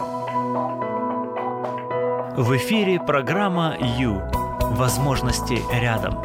В эфире программа «Ю». Возможности рядом.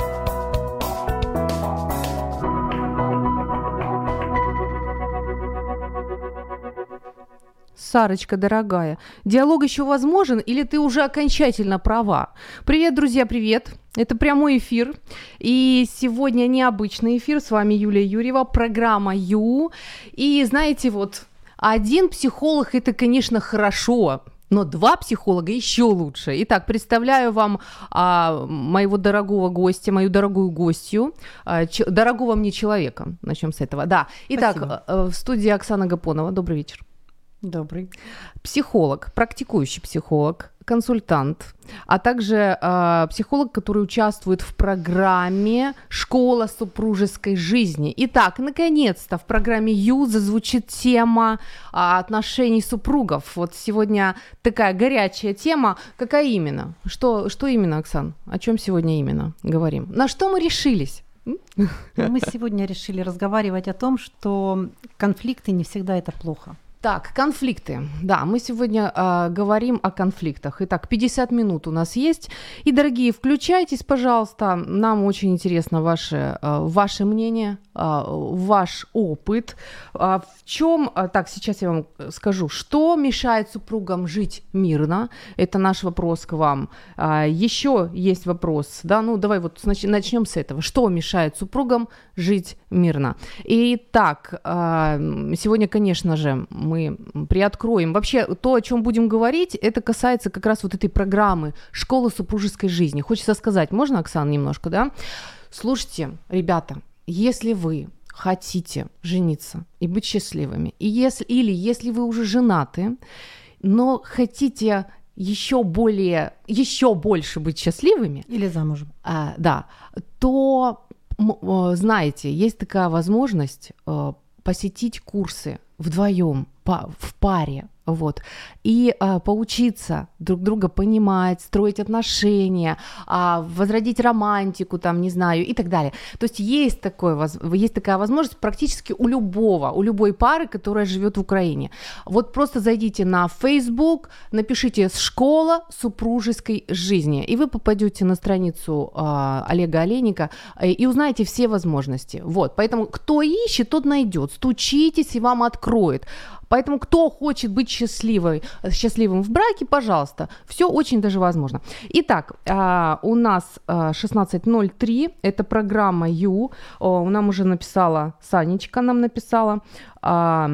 Сарочка, дорогая, диалог еще возможен или ты уже окончательно права? Привет, друзья, привет. Это прямой эфир. И сегодня необычный эфир. С вами Юлия Юрьева, программа Ю. И знаете, вот один психолог это, конечно, хорошо, но два психолога еще лучше. Итак, представляю вам а, моего дорогого гостя, мою дорогую гостью, а, ч- дорогого мне человека. Начнем с этого. Да. Итак, Спасибо. э, в студии Оксана Гапонова. Добрый вечер. Добрый. Психолог, практикующий психолог, консультант, а также э, психолог, который участвует в программе «Школа супружеской жизни». Итак, наконец-то в программе Ю зазвучит тема а, отношений супругов. Вот сегодня такая горячая тема. Какая именно? Что, что именно, Оксан? О чем сегодня именно говорим? На что мы решились? Мы сегодня решили разговаривать о том, что конфликты не всегда это плохо. Так, конфликты. Да, мы сегодня э, говорим о конфликтах. Итак, 50 минут у нас есть. И, дорогие, включайтесь, пожалуйста. Нам очень интересно ваше, э, ваше мнение, э, ваш опыт. А в чем, э, так, сейчас я вам скажу, что мешает супругам жить мирно? Это наш вопрос к вам. А, еще есть вопрос, да, ну давай вот нач- начнем с этого. Что мешает супругам жить мирно? Итак, а, сегодня, конечно же, мы приоткроем. Вообще, то, о чем будем говорить, это касается как раз вот этой программы «Школа супружеской жизни». Хочется сказать, можно, Оксана, немножко, да? Слушайте, ребята, если вы хотите жениться и быть счастливыми, и если, или если вы уже женаты, но хотите еще более, еще больше быть счастливыми, Или замужем. а, да, то знаете, есть такая возможность э, посетить курсы вдвоем в паре, вот, и э, поучиться друг друга понимать, строить отношения, а, возродить романтику, там, не знаю, и так далее. То есть есть, такое, есть такая возможность практически у любого, у любой пары, которая живет в Украине. Вот просто зайдите на Facebook, напишите «Школа супружеской жизни», и вы попадете на страницу а, Олега Олейника э, и узнаете все возможности. Вот, поэтому кто ищет, тот найдет. Стучитесь, и вам откроет. Поэтому кто хочет быть счастливой, счастливым в браке, пожалуйста, все очень даже возможно. Итак, а, у нас а, 16.03, это программа Ю, О, нам уже написала, Санечка нам написала, а,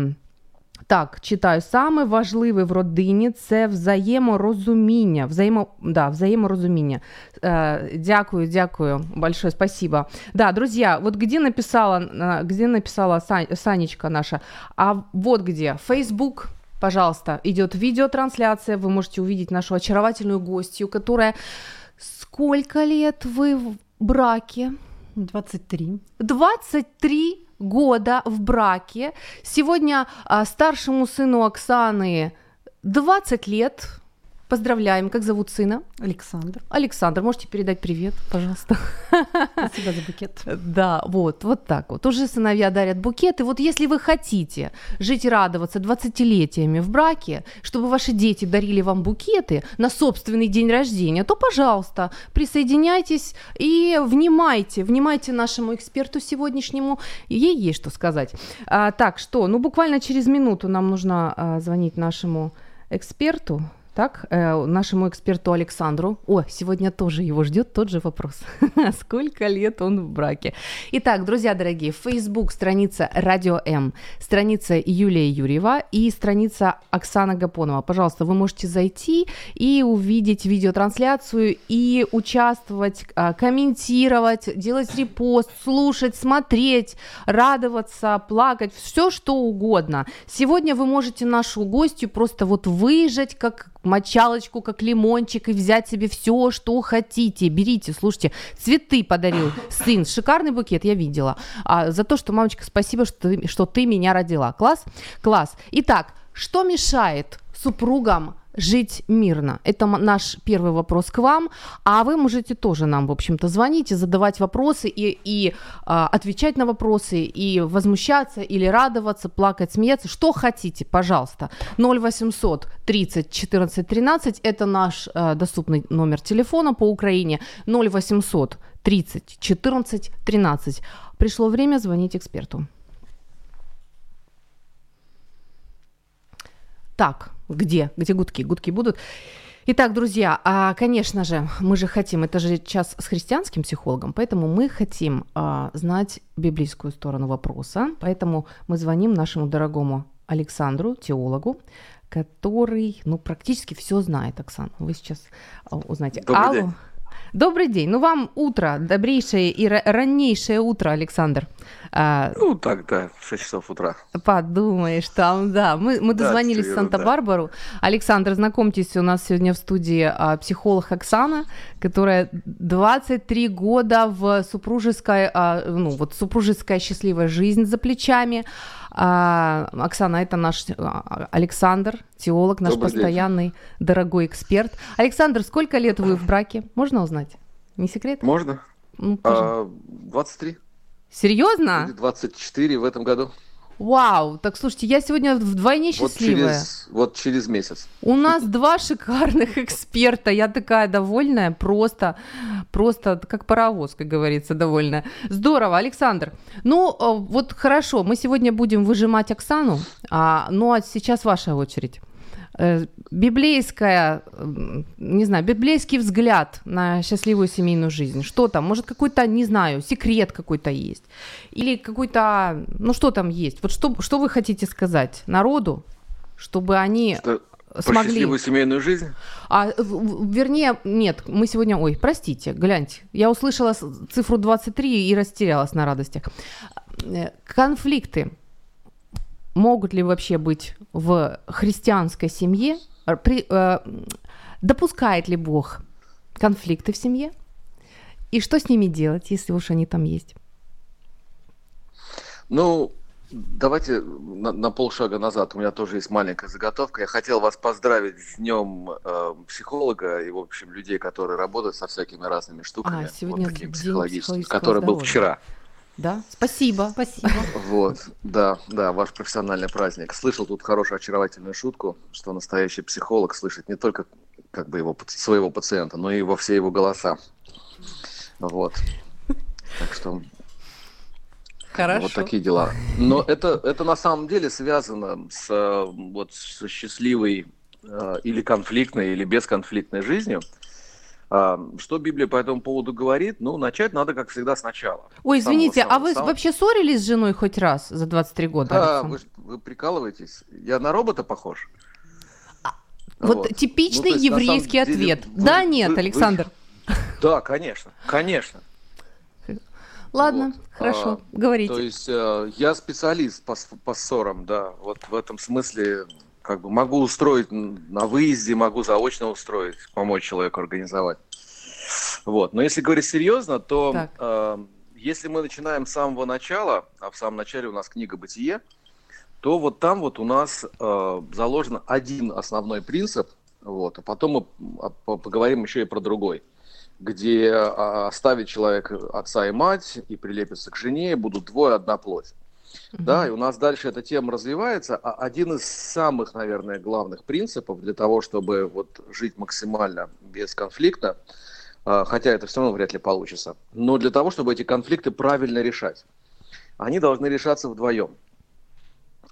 так, читаю, саме важливе в родині це взаєморозуміння. Взаємо, да, взаєморозуміння. Э, дякую, дякую, большое спасибо. Да, друзья, вот где написала, э, где написала Са- Санечка наша, а вот где, Facebook, пожалуйста, идет видеотрансляция, вы можете увидеть нашу очаровательную гостью, которая сколько лет вы в браке? 23. 23 года в браке. Сегодня а, старшему сыну Оксаны 20 лет. Поздравляем. Как зовут сына? Александр. Александр, можете передать привет, пожалуйста. Спасибо за букет. Да, вот, вот так вот. Уже сыновья дарят букеты. Вот если вы хотите жить и радоваться 20-летиями в браке, чтобы ваши дети дарили вам букеты на собственный день рождения, то, пожалуйста, присоединяйтесь и внимайте, внимайте нашему эксперту сегодняшнему. Ей есть что сказать. А, так, что? Ну, буквально через минуту нам нужно а, звонить нашему эксперту. Так, э, нашему эксперту Александру. О, сегодня тоже его ждет тот же вопрос. Сколько лет он в браке? Итак, друзья дорогие, Facebook страница Радио М, страница Юлия Юрьева и страница Оксана Гапонова. Пожалуйста, вы можете зайти и увидеть видеотрансляцию и участвовать, а, комментировать, делать репост, слушать, смотреть, радоваться, плакать, все что угодно. Сегодня вы можете нашу гостью просто вот выжать как мочалочку, как лимончик и взять себе все, что хотите. Берите, слушайте, цветы подарил сын, шикарный букет, я видела. А, за то, что, мамочка, спасибо, что ты, что ты меня родила. Класс? Класс. Итак, что мешает супругам жить мирно? Это наш первый вопрос к вам. А вы можете тоже нам, в общем-то, звонить и задавать вопросы, и, и а, отвечать на вопросы, и возмущаться, или радоваться, плакать, смеяться. Что хотите, пожалуйста. 0800 30 14 13 – это наш э, доступный номер телефона по Украине. 0800 30 14 13. Пришло время звонить эксперту. Так, где? Где гудки? Гудки будут. Итак, друзья, а, конечно же, мы же хотим, это же час с христианским психологом, поэтому мы хотим а, знать библейскую сторону вопроса, поэтому мы звоним нашему дорогому Александру, теологу, который, ну, практически все знает, Оксана. Вы сейчас а, узнаете. Добрый Алло. день. Добрый день. Ну, вам утро, добрейшее и ра- раннейшее утро, Александр. А, Ну, так, да, в 6 часов утра. Подумаешь, там, да. Мы, мы Да, дозвонились в Санта-Барбару. Александр, знакомьтесь, у нас сегодня в студии а, психолог Оксана, которая 23 года в супружеской, а, ну, вот супружеская счастливая жизнь за плечами. А, Оксана, это наш а, Александр, теолог, наш Добрый день. постоянный дорогой эксперт. Александр, сколько лет вы в браке? Можно узнать? Не секрет? Можно? Ну, пожалуйста. А, 23 Серьезно? или 24 в этом году. Вау, так слушайте, я сегодня вдвойне Вот счастливая. через, вот через месяц. У нас два шикарных эксперта. Я такая довольная, просто, просто как паровоз, как говорится, довольная. Здорово, Александр. Ну, э, вот хорошо, мы сегодня будем выжимать Оксану, а, ну а сейчас ваша очередь. Э, Библейская, не знаю, библейский взгляд на счастливую семейную жизнь. Что там? Может, какой-то, не знаю, секрет какой-то есть? Или какой-то, ну что там есть? Вот что, что вы хотите сказать народу, чтобы они Что, про смогли. счастливую семейную жизнь? А, вернее, нет, мы сегодня... Ой, простите, гляньте. Я услышала цифру 23 и растерялась на радостях. Э, Конфликты могут ли вообще быть в христианской семье? Р- При, э, допускает ли Бог конфликты в семье? И что с ними делать, если уж они там есть? Ну, давайте на, на полшага назад. У меня тоже есть маленькая заготовка. Я хотел вас поздравить с днем э, психолога и, в общем, людей, которые работают со всякими разными штуками. А, сегодня вот психологическими, психологического который был здоровья. вчера. Да? Спасибо. Спасибо. Вот, да, да, ваш профессиональный праздник. Слышал тут хорошую очаровательную шутку, что настоящий психолог слышит не только как бы его своего пациента, но и во все его голоса. Вот. Так что Хорошо. вот такие дела. Но это, это на самом деле связано с э, вот со счастливой э, или конфликтной, или бесконфликтной жизнью. А, Что Библия по этому поводу говорит? Ну, начать надо, как всегда, сначала. Ой, Самого- извините, а самого- вы самого- вообще ссорились с женой хоть раз за 23 года? Да, вы, вы прикалываетесь. Я на робота похож. Вот, типичный Ну, есть, еврейский деле, ответ. вы- да, нет, вы- вы- Александр. Да, конечно, конечно. Ладно, Вот. хорошо, А, говорите. То есть э, я специалист по, по ссорам, да. Вот в этом смысле как бы могу устроить на выезде, могу заочно устроить, помочь человеку организовать. Вот. Но если говорить серьезно, то Так. э, если мы начинаем с самого начала, а в самом начале у нас книга «Бытие», то вот там вот у нас э, заложен один основной принцип, вот, а потом мы а, по- поговорим еще и про другой, где оставит человек отца и мать и прилепится к жене, и будут двое, одна плоть. Да, и у нас дальше эта тема развивается. А один из самых, наверное, главных принципов для того, чтобы вот жить максимально бесконфликтно, а, хотя это все равно вряд ли получится, но для того, чтобы эти конфликты правильно решать, они должны решаться вдвоем.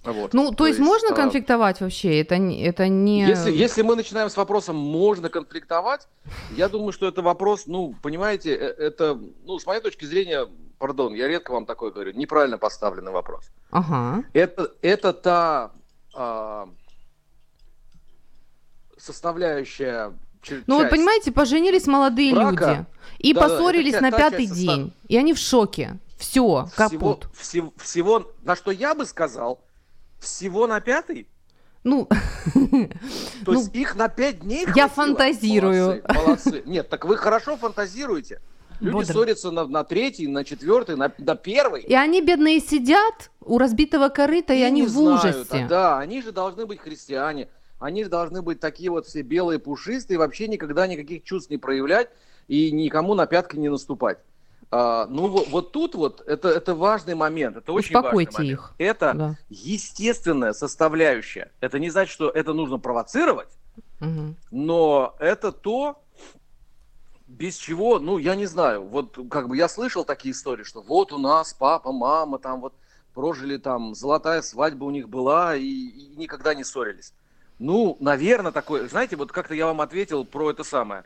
Вот. Ну, то, есть, можно а, конфликтовать вообще? Это, не- это не... Если, если мы начинаем с вопросом, можно конфликтовать, я думаю, что это вопрос, ну, понимаете, э, это, ну, с моей точки зрения, пардон, я редко вам такое говорю, неправильно поставленный вопрос. Ага. Это, это та а, составляющая Ну, часть. понимаете, поженились молодые брака. люди и Да-да, поссорились это на пятый часть день, и они в шоке. Все, всего, капут. всего, всего, на что я бы сказал, всего на пятый? Ну, То Ну, есть их на пять дней я хватило? фантазирую. Молодцы, молодцы. Нет, так вы хорошо фантазируете. Люди Бодро. ссорятся на, на третий, на четвертый, на, на первый. и они, бедные, сидят у разбитого корыта, и, они не в знают. ужасе. А, да, они же должны быть христиане. они должны быть такие вот все белые, пушистые, вообще никогда никаких чувств не проявлять и никому на пятки не наступать. А, ну вот, вот тут вот это, это важный момент, это очень Успокойте важный момент. их. Это Да. естественная составляющая. Это не значит, что это нужно провоцировать, Мгм. но это то, без чего, ну, я не знаю, вот как бы я слышал такие истории, что вот у нас папа, мама там вот прожили там, золотая свадьба у них была и, и никогда не ссорились. Ну, наверное, такое, знаете, вот как-то я вам ответил про это самое.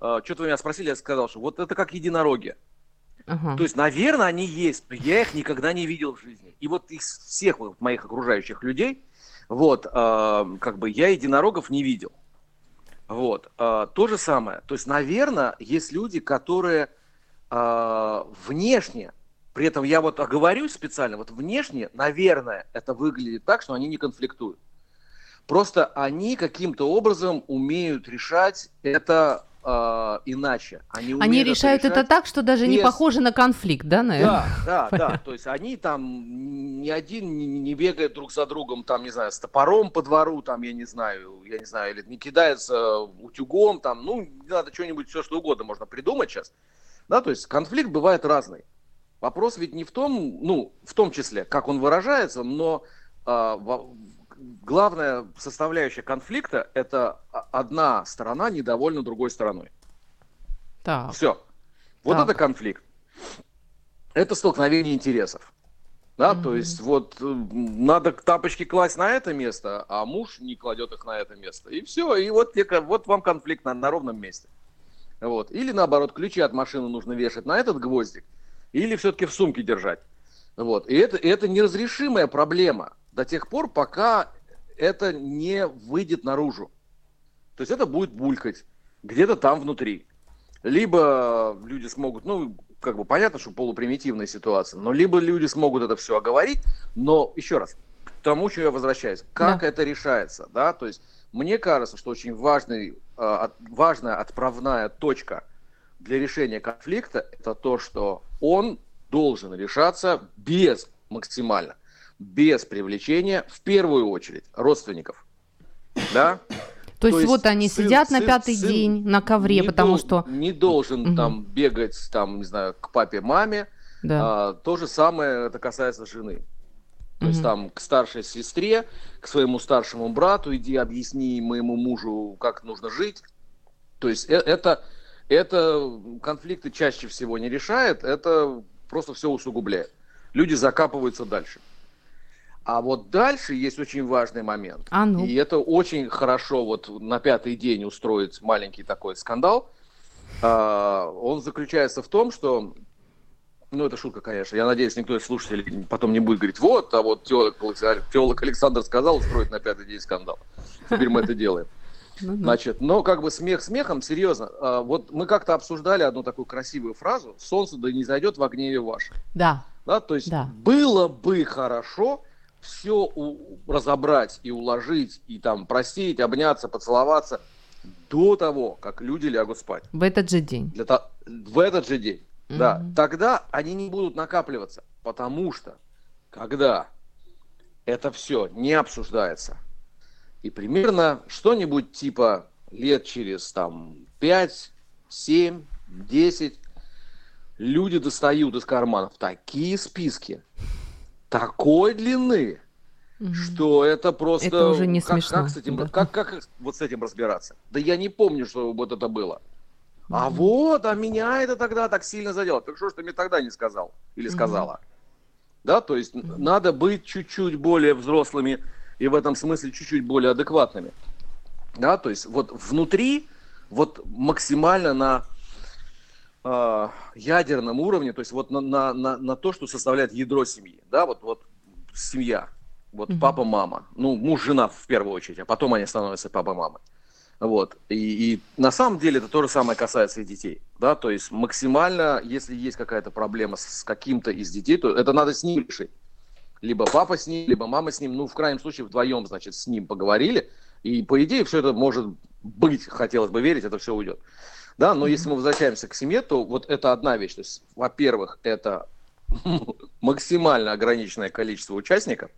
А, Что-то вы меня спросили, я сказал, что вот это как единороги. Ага. То есть, наверное, они есть, но я их никогда не видел в жизни. И вот из всех вот моих окружающих людей, вот, а, как бы я единорогов не видел. Вот, а, то же самое. То есть, наверное, есть люди, которые а, внешне, при этом я вот оговорюсь специально, вот внешне, наверное, это выглядит так, что они не конфликтуют. Просто они каким-то образом умеют решать это а, иначе. Они, Они решают это решать так, что даже не без- похоже на конфликт, да, наверное? да, да, да. То есть они там ни один не, не бегает друг за другом, там, не знаю, с топором по двору, там, я не знаю, я не знаю, или не кидается утюгом, там, ну, не надо что-нибудь, все что угодно можно придумать сейчас. Да, то есть конфликт бывает разный. Вопрос ведь не в том, ну, в том числе, как он выражается, но а, во- главная составляющая конфликта – это одна сторона недовольна другой стороной. Так. Все. Вот Так. это конфликт. Это столкновение интересов. Да, Мгм. то есть вот надо тапочки класть на это место, а муж не кладет их на это место. И все, и вот, вот вам конфликт на, на ровном месте. Вот. Или наоборот, ключи от машины нужно вешать на этот гвоздик, или все-таки в сумке держать. Вот. И это, это неразрешимая проблема до тех пор, пока это не выйдет наружу. То есть это будет булькать где-то там внутри. Либо люди смогут, ну, как бы понятно, что полупримитивная ситуация, но либо люди смогут это все оговорить, но еще раз, к тому, что я возвращаюсь, как Да. это решается, да, то есть мне кажется, что очень важный, от- важная отправная точка для решения конфликта это то, что он должен решаться без максимально, без привлечения, в первую очередь, родственников. Да? То есть, есть вот они сын- сидят на сын- пятый сын день на ковре, потому дол- что... не должен Мгм. там бегать, там, не знаю, к папе, маме. Да. А, то же самое это касается жены. То есть Мгм. там к старшей сестре, к своему старшему брату, иди объясни моему мужу, как нужно жить. То есть э- это, это конфликты чаще всего не решает, это просто все усугубляет. Люди закапываются дальше. А вот дальше есть очень важный момент. А ну. И это очень хорошо вот на пятый день устроить маленький такой скандал. А, он заключается в том, что ну, это шутка, конечно. Я надеюсь, никто из слушателей потом не будет говорить, вот, а вот теолог, Александр- теолог Александр сказал устроить на пятый день скандал. Теперь мы это делаем. Значит, но как бы смех смехом, серьезно. а, Вот мы как-то обсуждали одну такую красивую фразу «Солнце да не зайдет во гневе ваше». Да. Да, то есть Да. было бы хорошо все разобрать и уложить, и там простить, обняться, поцеловаться до того, как люди лягут спать. В этот же день. Для то- в этот же день. Да, Мгм. тогда они не будут накапливаться, потому что когда это все не обсуждается, и примерно что-нибудь типа лет через там 5, 7, 10 люди достают из карманов такие списки такой длины, Мгм. что это просто Это уже не как, смешно, как с этим да. как, как вот с этим разбираться? Да я не помню, что вот это было. А вот, а меня это тогда так сильно задело. Так что ж ты мне тогда не сказал или сказала? Да, то есть н- надо быть чуть-чуть более взрослыми и в этом смысле чуть-чуть более адекватными. Да, то есть вот внутри, вот максимально на э, ядерном уровне, то есть вот на, на, на, на то, что составляет ядро семьи, да, вот, вот семья, вот Мгм. папа, мама, ну, муж, жена в первую очередь, а потом они становятся папа, мамой. Вот. И, и на самом деле это то же самое касается и детей. Да? То есть максимально, если есть какая-то проблема с, с каким-то из детей, то это надо с ним решить. Либо папа с ним, либо мама с ним. Ну, в крайнем случае, вдвоем, значит, с ним поговорили. И, по идее, все это может быть, хотелось бы верить, это все уйдет. Да, но если мы возвращаемся к семье, то вот это одна вещь. То есть, во-первых, это максимально ограниченное количество участников.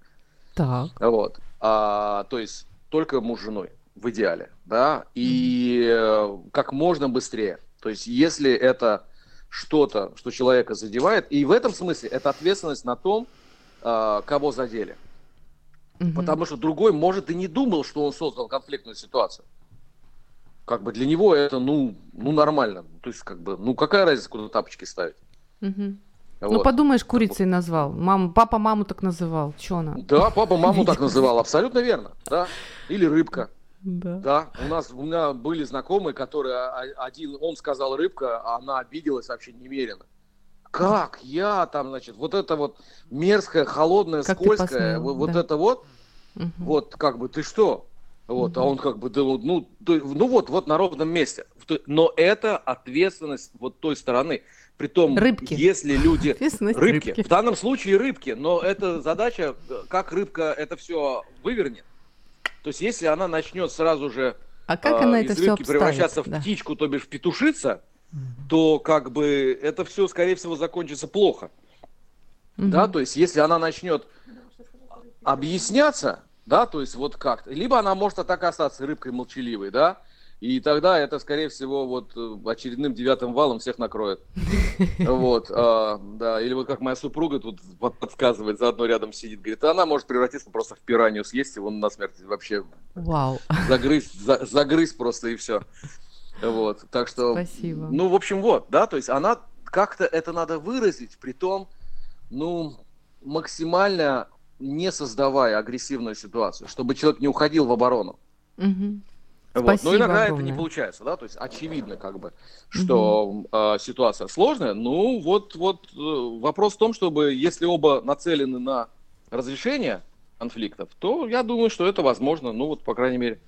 Так. Вот. А, то есть только муж с женой в идеале, да, и э, как можно быстрее. То есть, если это что-то, что человека задевает, и в этом смысле это ответственность на том, э, кого задели. Угу. Потому что другой, может, и не думал, что он создал конфликтную ситуацию. Как бы для него это, ну, ну нормально. То есть, как бы, ну какая разница, куда тапочки ставить? Угу. Вот. Ну, подумаешь, курицей назвал. Мам, папа маму так называл. Че она? Да, папа маму так называл, абсолютно верно. Да. Или рыбка. Да. да. У нас у меня были знакомые, которые один, он сказал рыбка, а она обиделась вообще немерено. Как я там, значит, вот это вот мерзкое, холодное, как скользкое, посмел, вот, да. это вот, угу. вот как бы ты что? Вот, а он как бы, да, ну, ну вот, вот на ровном месте. Но это ответственность вот той стороны. Притом, рыбки. если люди... Рыбки. рыбки. В данном случае рыбки. Но это задача, как рыбка это все вывернет. То есть, если она начнет сразу же а как э, она из это рыбки все превращаться да. в птичку, то бишь петушица, угу. то как бы это все, скорее всего, закончится плохо. Угу. Да, то есть, если она начнет объясняться, да, то есть вот как-то, либо она может так остаться рыбкой молчаливой, да, и тогда это, скорее всего, вот э, очередным девятым валом всех накроет. Вот, а, да. Или вот как моя супруга тут подсказывает, заодно рядом сидит, говорит, она может превратиться просто в пиранью, съесть его на смерть вообще. Вау. Загрызть, за, загрызть просто и все. Вот, так что... Спасибо. Ну, в общем, вот, да, то есть она как-то это надо выразить, при том, ну, максимально не создавая агрессивную ситуацию, чтобы человек не уходил в оборону. Угу. Вот. Но иногда огромное. это не получается, да, то есть очевидно, как бы, что угу. э, ситуация сложная. Ну, вот, вот э, вопрос в том, чтобы если оба нацелены на разрешение конфликтов, то я думаю, что это возможно, ну, вот, по крайней мере,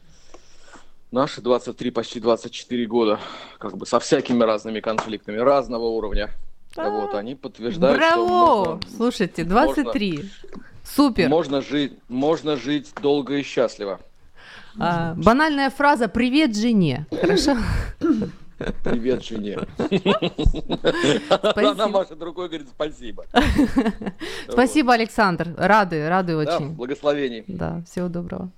наши 23, почти 24 года, как бы со всякими разными конфликтами разного уровня. А, вот, они подтверждают, Браво! что можно, Слушайте, 23. Можно, Супер! Можно жить, можно жить долго и счастливо. А, банальная фраза «Привет жене». Хорошо? Привет жене. Спасибо. Она машет рукой говорит спасибо. Спасибо, Александр. Рады, рады очень. Да, благословений. Да, всего доброго.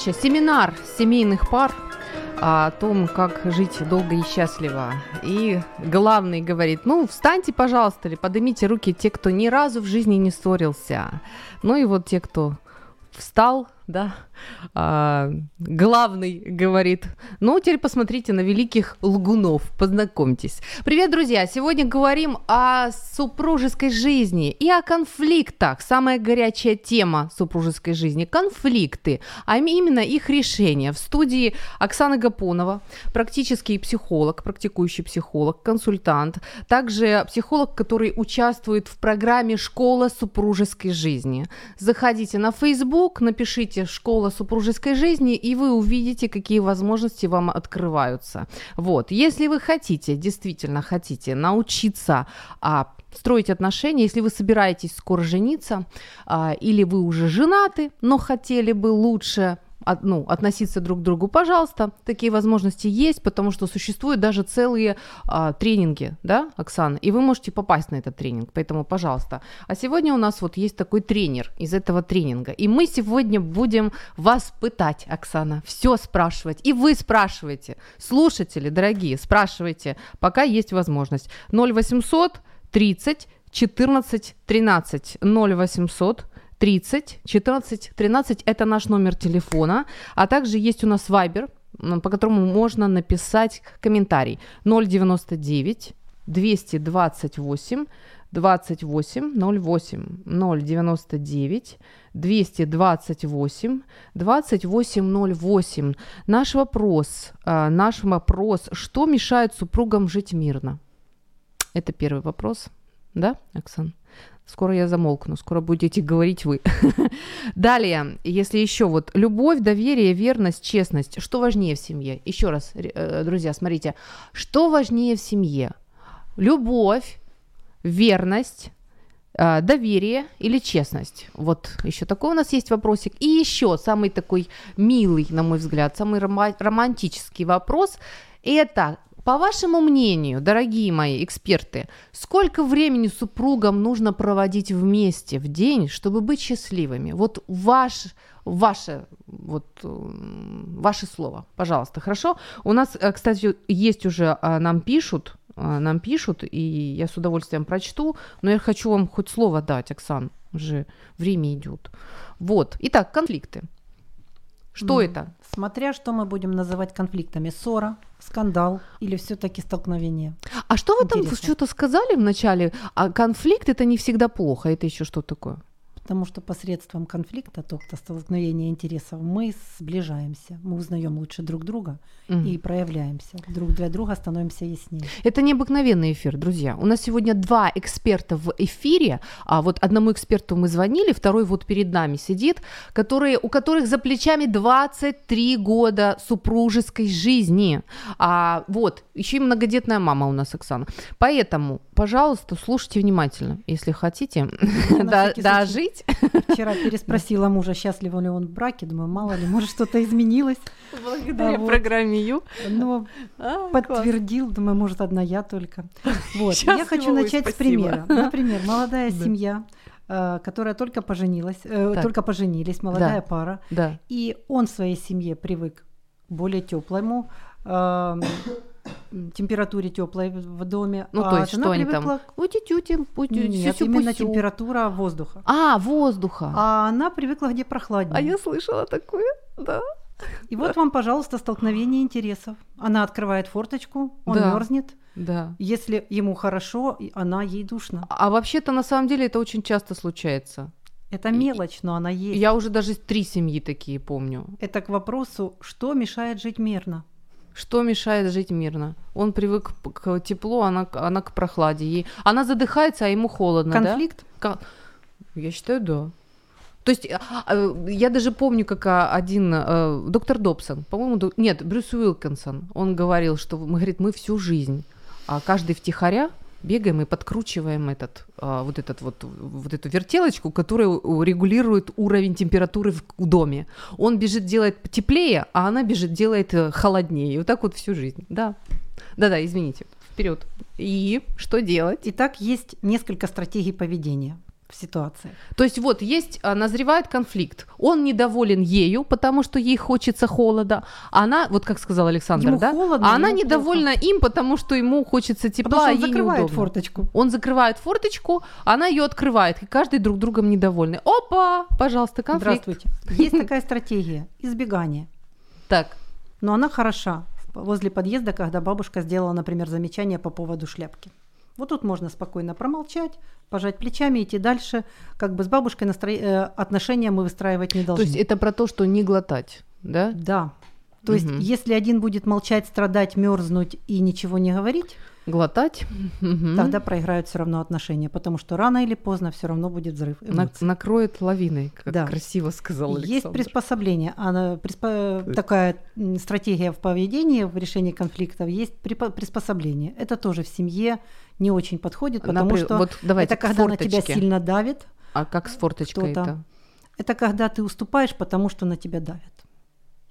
Встреча, семинар семейных пар о том, как жить долго и счастливо. И главный говорит, ну, встаньте, пожалуйста, или поднимите руки те, кто ни разу в жизни не ссорился. Ну и вот те, кто встал, да, а, главный говорит, ну, теперь посмотрите на великих лгунов, познакомьтесь. Привет, друзья! Сегодня говорим о супружеской жизни и о конфликтах. Самая горячая тема супружеской жизни – конфликты, а именно их решение. В студии Оксана Гапонова, практический психолог, практикующий психолог, консультант, также психолог, который участвует в программе «Школа супружеской жизни». Заходите на Facebook, напишите посмотрите «Школа супружеской жизни», и вы увидите, какие возможности вам открываются. Вот, если вы хотите, действительно хотите научиться а, строить отношения, если вы собираетесь скоро жениться, а, или вы уже женаты, но хотели бы лучше от, ну, относиться друг к другу, пожалуйста, такие возможности есть, потому что существуют даже целые а, тренинги, да, Оксана, и вы можете попасть на этот тренинг, поэтому, пожалуйста. А сегодня у нас вот есть такой тренер из этого тренинга, и мы сегодня будем вас пытать, Оксана, все спрашивать, и вы спрашиваете, слушатели, дорогие, спрашивайте, пока есть возможность. 0800 30 14 13 0800 30 14 13 это наш номер телефона, а также есть у нас Viber, по которому можно написать комментарий 099 228 28 08 099 228 28 08. Наш вопрос, а, наш вопрос, что мешает супругам жить мирно? Это первый вопрос, да, Оксан? Скоро я замолкну, скоро будете говорить вы. Далее, если еще вот любовь, доверие, верность, честность, что важнее в семье? Еще раз, э, друзья, смотрите, что важнее в семье? Любовь, верность, э, доверие или честность? Вот еще такой у нас есть вопросик. И еще самый такой милый, на мой взгляд, самый романтический вопрос – это по вашему мнению, дорогие мои эксперты, сколько времени супругам нужно проводить вместе в день, чтобы быть счастливыми? Вот ваш, ваше, вот, ваше слово, пожалуйста, хорошо? У нас, э, кстати, есть уже, а, нам пишут, а, нам пишут, и я с удовольствием прочту, но я хочу вам хоть слово дать, Оксан, уже время идет. Вот, итак, конфликты. Что mm. это? Смотря что мы будем называть конфликтами. Ссора, скандал или все-таки столкновение. А что вы Интересно. там что-то сказали в начале? А конфликт это не всегда плохо, это еще что такое? Потому что посредством конфликта, только столкновения интересов, мы сближаемся, мы узнаем лучше друг друга угу. и проявляемся. Друг для друга становимся яснее. Это необыкновенный эфир, друзья. У нас сегодня два эксперта в эфире. А вот одному эксперту мы звонили, второй вот перед нами сидит, которые, у которых за плечами 23 года супружеской жизни. А, вот, еще и многодетная мама у нас, Оксана. Поэтому, пожалуйста, слушайте внимательно, если хотите дожить сказать. Вчера переспросила мужа, счастлив ли он в браке. Думаю, мало ли, может, что-то изменилось. Благодаря а, программе Ю. Но а, подтвердил, класс. думаю, может, одна я только. Вот. я хочу начать спасибо. с примера. Например, молодая да. семья, э, которая только поженилась, э, только поженились, молодая да. пара, да. и он в своей семье привык к более теплому э, температуре теплой в доме. Ну, а то есть, что они там? Ути-тюти, Нет, именно температура воздуха. А, воздуха. А она привыкла где прохладнее. А я слышала такое, да. И вот вам, пожалуйста, столкновение интересов. Она открывает форточку, он да. мерзнет. Да. Если ему хорошо, она ей душно. А вообще-то на самом деле это очень часто случается. Это мелочь, но она есть. Я уже даже три семьи такие помню. Это к вопросу, что мешает жить мирно. Что мешает жить мирно? Он привык к теплу, она, она к прохладе. Ей... Она задыхается, а ему холодно, Конфликт? да? Я считаю, да. То есть а, а, я даже помню, как а, один э, доктор Добсон, по-моему, нет, Брюс Уилкинсон, он говорил, что мы, говорит, мы всю жизнь, а каждый втихаря бегаем и подкручиваем этот, а, вот, этот вот, вот эту вертелочку, которая регулирует уровень температуры в доме. Он бежит, делает теплее, а она бежит, делает э, холоднее. Вот так вот всю жизнь. Да. Да-да, извините. Вперед. И что делать? Итак, есть несколько стратегий поведения ситуации. То есть вот есть, а, назревает конфликт. Он недоволен ею, потому что ей хочется холода. Она, вот как сказал Александр, ему да? Холодно, а она недовольна плохо. им, потому что ему хочется тепла, потому что он закрывает неудобно. форточку. Он закрывает форточку, она ее открывает, и каждый друг другом недовольны. Опа, пожалуйста, конфликт. Здравствуйте. Есть такая стратегия избегания. Так. Но она хороша возле подъезда, когда бабушка сделала, например, замечание по поводу шляпки. Вот тут можно спокойно промолчать, пожать плечами, идти дальше. Как бы с бабушкой настро... Э, отношения мы выстраивать не должны. То есть это про то, что не глотать, да? Да. То угу. есть если один будет молчать, страдать, мерзнуть и ничего не говорить, Глотать. Тогда проиграют все равно отношения, потому что рано или поздно все равно будет взрыв эмоций. накроет лавиной, как Да. красиво сказал Есть Александр. приспособление, она, приспо- такая м, стратегия в поведении, в решении конфликтов, есть приспособление. Это тоже в семье не очень подходит, потому Напри- что вот давайте это когда на тебя сильно давит, А как с форточкой это? это когда ты уступаешь, потому что на тебя давят.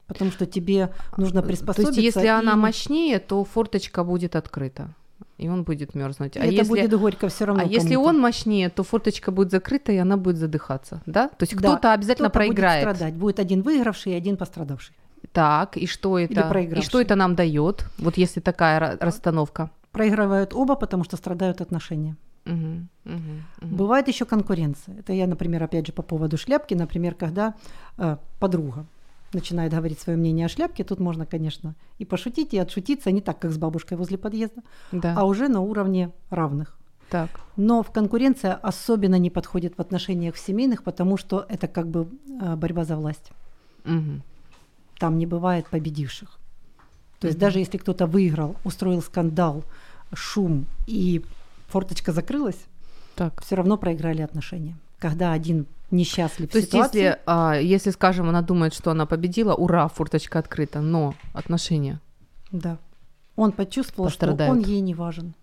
Потому что тебе нужно То приспособиться. есть, если она и- мощнее, то форточка будет открыта, и он будет мерзнуть. А это если, будет горько все равно. а если кому-то. он мощнее, то форточка будет закрыта, и она будет задыхаться, да? То есть Да, кто-то обязательно кто-то будет проиграет. страдать. Будет один выигравший и один пострадавший. Так, и что это? И что это нам дает? Вот если такая ра- расстановка. Проигрывают оба, потому что страдают отношения. Мгм, мгм, мгм. Бывает еще конкуренция. Это я, например, опять же по поводу шляпки, например, когда э, подруга начинает говорить свое мнение о шляпке, тут можно, конечно, и пошутить, и отшутиться, не так, как с бабушкой возле подъезда, Да, а уже на уровне равных. так. Но в конкуренция особенно не подходит в отношениях семейных, потому что это как бы э, борьба за власть. Мгм. Там не бывает победивших. То есть даже если кто-то выиграл, устроил скандал, шум и форточка закрылась, Так. все равно проиграли отношения. Когда один несчастлив То есть, если, а, если, скажем, она думает, что она победила, ура, форточка открыта, но отношения. да, он почувствовал, что Пострадают. он ей не важен.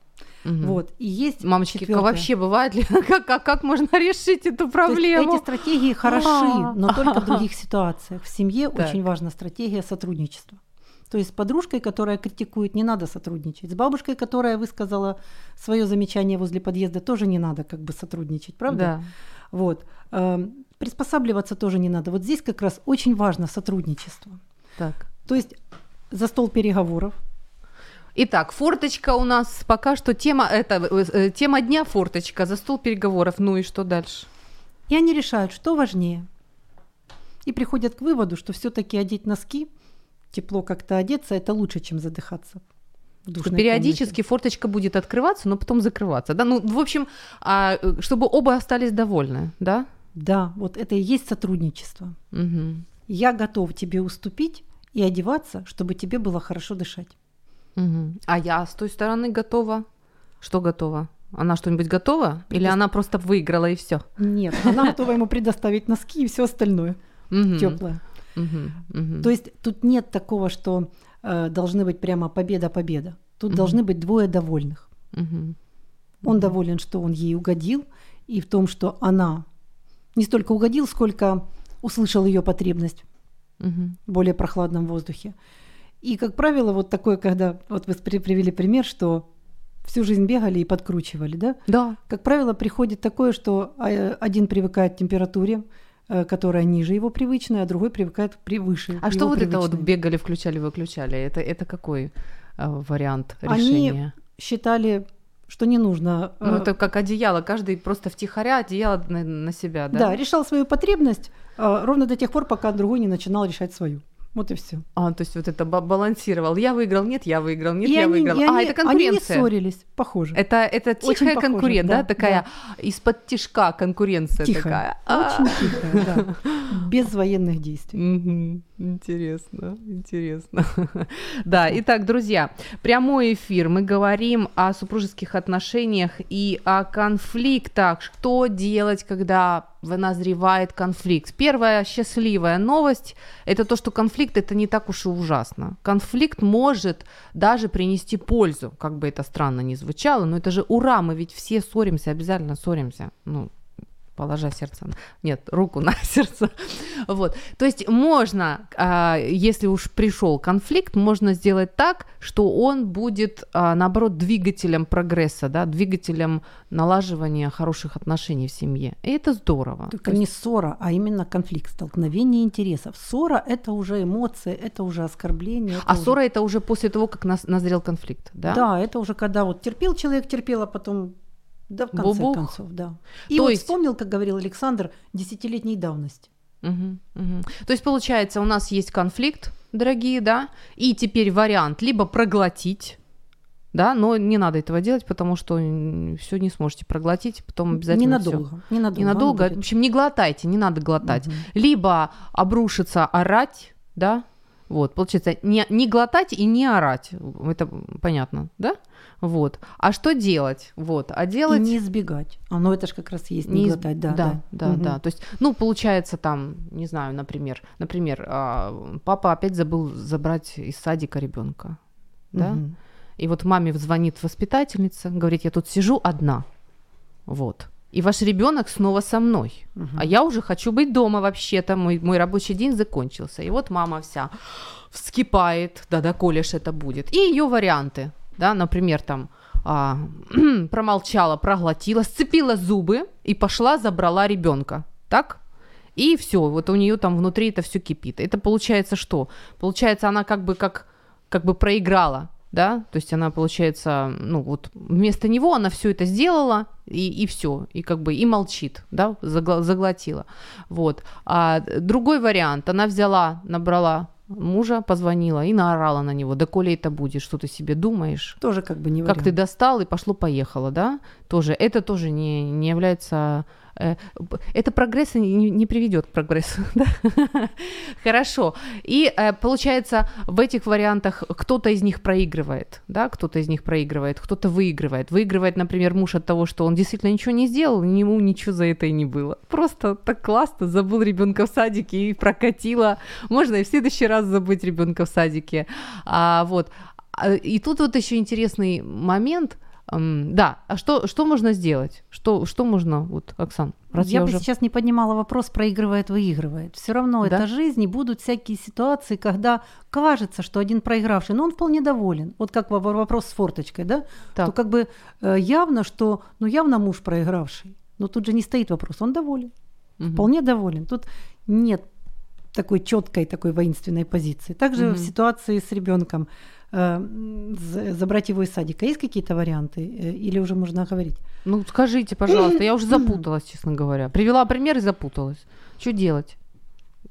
Мгм. Вот. И есть Мамочки, четвёртое. вообще бывает ли, как, как, как можно решить эту То есть проблему? эти стратегии хороши, но только в других ситуациях. В семье Так. очень важна стратегия сотрудничества. То есть с подружкой, которая критикует, не надо сотрудничать. С бабушкой, которая высказала свое замечание возле подъезда, тоже не надо как бы сотрудничать, правда? Да. Вот. Эм, Приспосабливаться тоже не надо. Вот здесь как раз очень важно сотрудничество. Так. То есть за стол переговоров, Итак, форточка у нас пока что тема, это, э, э, тема дня форточка, за стол переговоров. Ну и что дальше? и они решают, что важнее. И приходят к выводу, что все-таки одеть носки, тепло как-то одеться, это лучше, чем задыхаться. душной Периодически комнате. форточка будет открываться, но потом закрываться. Да? Ну, в общем, а, э, чтобы оба остались довольны, да? Да, вот это и есть сотрудничество. Мгм. Я готов тебе уступить и одеваться, чтобы тебе было хорошо дышать. Мгм. А я с той стороны готова. Что готова? Она что-нибудь готова? Или она просто выиграла и все? Нет, она готова ему предоставить носки и все остальное теплое. То есть тут нет такого, что э, должны быть прямо победа-победа. Тут Мгм. должны быть двое довольных. Он доволен, что он ей угодил, и в том, что она не столько угодил, сколько услышал ее потребность в более прохладном воздухе. И, как правило, вот такое, когда вот вы при- привели пример, что всю жизнь бегали и подкручивали, да? Да. Как правило, приходит такое, что э, один привыкает к температуре, которая ниже его привычной, а другой привыкает превыше. А что вот это вот бегали, включали, выключали? Это, это какой э, вариант Они решения? Считали, что не нужно. Ну, э, это как одеяло, каждый просто втихаря одеяло на, на себя, да? да? решал свою потребность э, ровно до тех пор, пока другой не начинал решать свою. Вот и все. А, то есть вот это ба- балансировал. Я выиграл, нет, я выиграл, нет, и я они, выиграл. а, они- это Они не конкуренция. ссорились, похоже. это, это Очень тихая похоже, конкурент, да, да, такая из-под тишка конкуренция Тихо. такая. А. Очень тихо, да. Без военных действий. Интересно, интересно. Да, итак, друзья, прямой эфир. Мы говорим о супружеских отношениях и о конфликтах. Что делать, когда назревает конфликт? Первая счастливая новость – это то, что конфликт – это не так уж и ужасно. Конфликт может даже принести пользу, как бы это странно ни звучало, но это же ура, мы ведь все ссоримся, обязательно ссоримся. Ну, положа сердце, нет, руку на сердце. Вот. То есть можно, а, если уж пришел конфликт, можно сделать так, что он будет, а, наоборот, двигателем прогресса, да, двигателем налаживания хороших отношений в семье. И это здорово. Только То есть- не ссора, а именно конфликт, столкновение интересов. Ссора – это уже эмоции, это уже оскорбление. это А уже- ссора это уже после того, как назрел конфликт, да? Да? это уже когда вот терпел человек, терпел, а потом, да, в конце Бубух. концов, да. И То вот есть- вспомнил, как говорил Александр, десятилетней давности. Мгм, мгм. То есть, получается, у нас есть конфликт, дорогие, да, и теперь вариант либо проглотить, да, но не надо этого делать, потому что все не сможете проглотить, потом обязательно всё. Ненадолго. Ненадолго. Ненадолго. оно В общем, не глотайте, не надо глотать. Мгм. Либо обрушиться, орать, да, Вот, получается, не, не глотать и не орать. Это понятно, да? Вот. А что делать? Вот. А делать... И не избегать. А, ну это же как раз есть не, не глотать, да. Да, да, да, угу. да. То есть, ну, получается там, не знаю, например, например, а, папа опять забыл забрать из садика ребенка, да? Угу. И вот маме звонит воспитательница, говорит, я тут сижу одна, вот и ваш ребенок снова со мной. Угу. А я уже хочу быть дома вообще-то, мой, мой рабочий день закончился. И вот мама вся вскипает, да-да, колешь это будет. И ее варианты, да, например, там а, промолчала, проглотила, сцепила зубы и пошла, забрала ребенка, так? И все, вот у нее там внутри это все кипит. Это получается что? Получается, она как бы как, как бы проиграла да, то есть она, получается, ну вот вместо него она все это сделала, и, и все, и как бы и молчит, да, заглотила, вот. А другой вариант, она взяла, набрала мужа, позвонила и наорала на него, да коли это будет, что ты себе думаешь? Тоже как бы не вариант. Как ты достал и пошло-поехало, да, тоже, это тоже не, не является это прогресс не, не приведет к прогрессу. Да? Хорошо. И э, получается, в этих вариантах кто-то из них проигрывает, да, кто-то из них проигрывает, кто-то выигрывает. Выигрывает, например, муж от того, что он действительно ничего не сделал, ему ничего за это и не было. Просто так классно, забыл ребенка в садике и прокатило. Можно и в следующий раз забыть ребенка в садике. А, вот. А, и тут вот еще интересный момент – да, а что, что можно сделать? Что, что можно, вот, Оксан? Раз я, я бы уже... сейчас не поднимала вопрос, проигрывает, выигрывает. Все равно да? это жизнь, и будут всякие ситуации, когда кажется, что один проигравший, но он вполне доволен. Вот как вопрос с форточкой, да? Так. То как бы э, явно, что, ну явно муж проигравший. Но тут же не стоит вопрос, он доволен. Угу. Вполне доволен. Тут нет такой четкой, такой воинственной позиции. Также угу. в ситуации с ребенком забрать его из садика. Есть какие-то варианты? Э, или уже можно говорить? Ну, скажите, пожалуйста, я уже запуталась, честно говоря. Привела пример и запуталась. Что делать?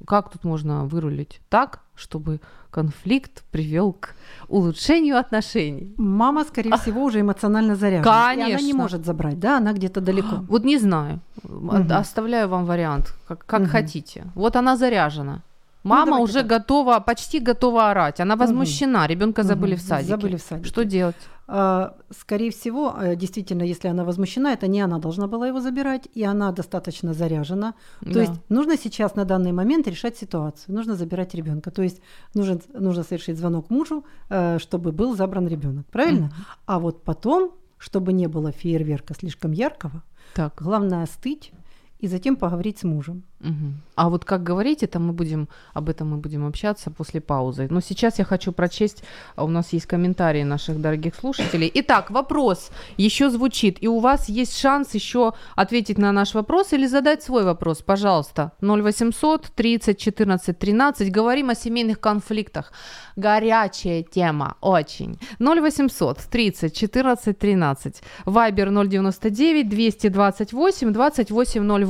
Как тут можно вырулить так, чтобы конфликт привел к улучшению отношений? Мама, скорее а, всего, уже эмоционально заряжена. Конечно. И она не может забрать, да? Она где-то далеко. Вот не знаю. Угу. Оставляю вам вариант, как, как угу. хотите. Вот она заряжена. Ну, Мама ну, уже так. готова, почти готова орать. Она возмущена. Угу. Ребенка забыли угу. в садике. Забыли в садике. Что делать? А, скорее всего, э, действительно, если она возмущена, это не она должна была его забирать, и она достаточно заряжена. Да. То есть нужно сейчас на данный момент решать ситуацию. Нужно забирать ребенка. То есть нужно, нужно совершить звонок мужу, э, чтобы был забран ребенок. Правильно? Угу. А вот потом, чтобы не было фейерверка слишком яркого, так. главное остыть и затем поговорить с мужем. Угу. А вот как говорить, это мы будем, об этом мы будем общаться после паузы. Но сейчас я хочу прочесть, а у нас есть комментарии наших дорогих слушателей. Итак, вопрос еще звучит, и у вас есть шанс еще ответить на наш вопрос или задать свой вопрос, пожалуйста. 0800 30 14 13. Говорим о семейных конфликтах. Горячая тема, очень. 0800 30 14 13. Вайбер 099 228 2808.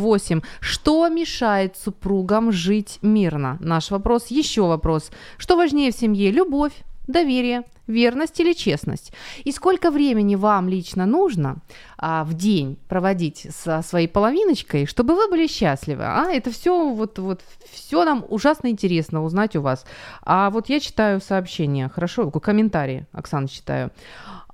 Что мешает супругам жить мирно? Наш вопрос. Еще вопрос. Что важнее в семье? Любовь, доверие, верность или честность? И сколько времени вам лично нужно а, в день проводить со своей половиночкой, чтобы вы были счастливы? А это все вот вот все нам ужасно интересно узнать у вас. А вот я читаю сообщение, хорошо, комментарии, Оксана читаю.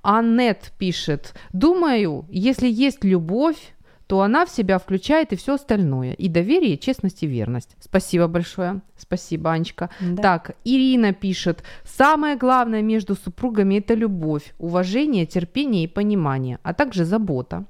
Аннет пишет, думаю, если есть любовь, то она в себя включает и все остальное. И доверие, и честность, и верность. Спасибо большое. Спасибо, Анечка. Да. Так, Ирина пишет. Самое главное между супругами – это любовь, уважение, терпение и понимание, а также забота.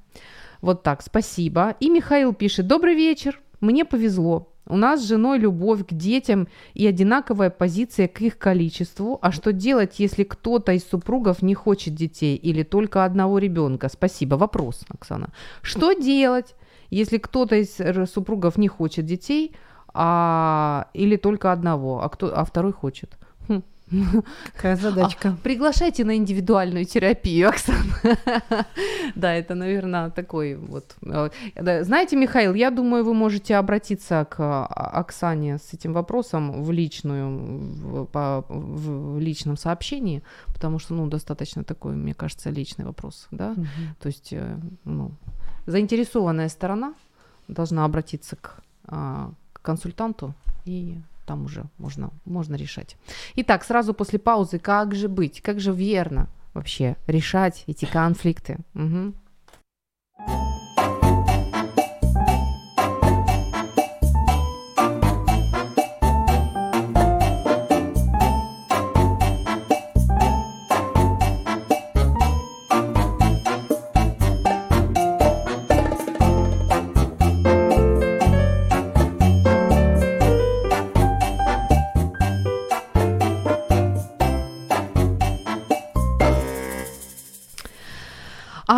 Вот так, спасибо. И Михаил пишет. Добрый вечер. Мне повезло. У нас с женой любовь к детям и одинаковая позиция к их количеству. А что делать, если кто-то из супругов не хочет детей или только одного ребенка? Спасибо. Вопрос, Оксана. Что делать, если кто-то из супругов не хочет детей, а, или только одного, а, кто, а второй хочет? Какая задачка. А, приглашайте на индивидуальную терапию, Оксана. да, это, наверное, такой вот. Э, знаете, Михаил, я думаю, вы можете обратиться к а, Оксане с этим вопросом в личную, в, в личном сообщении, потому что, ну, достаточно такой, мне кажется, личный вопрос, да. Угу. То есть, э, ну, заинтересованная сторона должна обратиться к, а, к консультанту и там уже можно, можно решать. Итак, сразу после паузы, как же быть, как же верно вообще решать эти конфликты? Угу.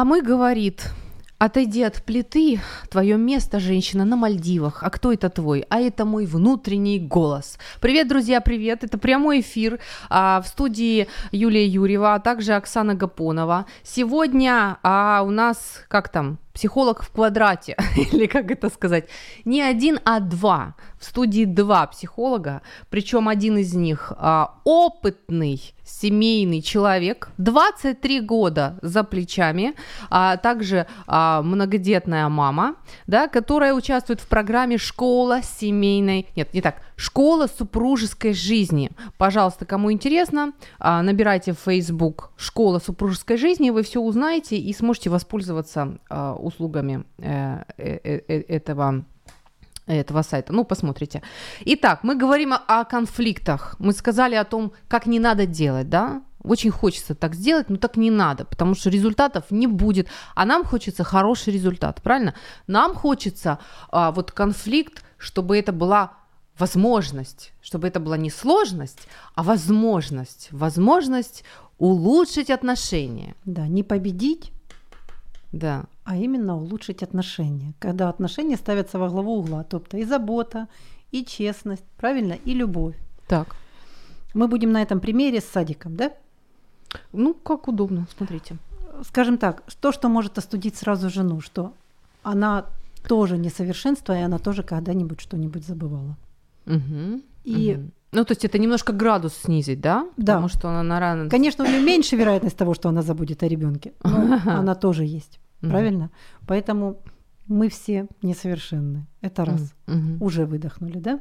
А мы, говорит, Отойди от плиты, твое место, женщина, на Мальдивах. А кто это твой? А это мой внутренний голос. Привет, друзья, привет. Это прямой эфир а, в студии Юлия Юрьева, а также Оксана Гапонова. Сегодня а, у нас, как там, психолог в квадрате, или как это сказать, не один, а два. В студии два психолога, причем один из них а, опытный семейный человек, 23 года за плечами, а также а, многодетная мама, да, которая участвует в программе «Школа семейной...» Нет, не так, «Школа супружеской жизни». Пожалуйста, кому интересно, а, набирайте в Facebook «Школа супружеской жизни», вы все узнаете и сможете воспользоваться а, услугами э, э, э, этого этого сайта. Ну, посмотрите. Итак, мы говорим о, конфликтах. Мы сказали о том, как не надо делать, да? Очень хочется так сделать, но так не надо, потому что результатов не будет. А нам хочется хороший результат, правильно? Нам хочется а, вот конфликт, чтобы это была возможность, чтобы это была не сложность, а возможность. Возможность улучшить отношения. Да, не победить, да. А именно улучшить отношения. Когда отношения ставятся во главу угла, тобто и забота, и честность, правильно, и любовь. Так. Мы будем на этом примере с садиком, да? Ну, как удобно, смотрите. Скажем так, то, что может остудить сразу жену, что она тоже несовершенство, и она тоже когда-нибудь что-нибудь забывала. Мгм, И, мгм. Ну, то есть это немножко градус снизить, да? Да. Потому что она на рано... конечно, у нее меньше вероятность того, что она забудет о ребенке, но она тоже есть, Мгм. правильно? Поэтому мы все несовершенны. Это раз. Мгм. Уже выдохнули, да?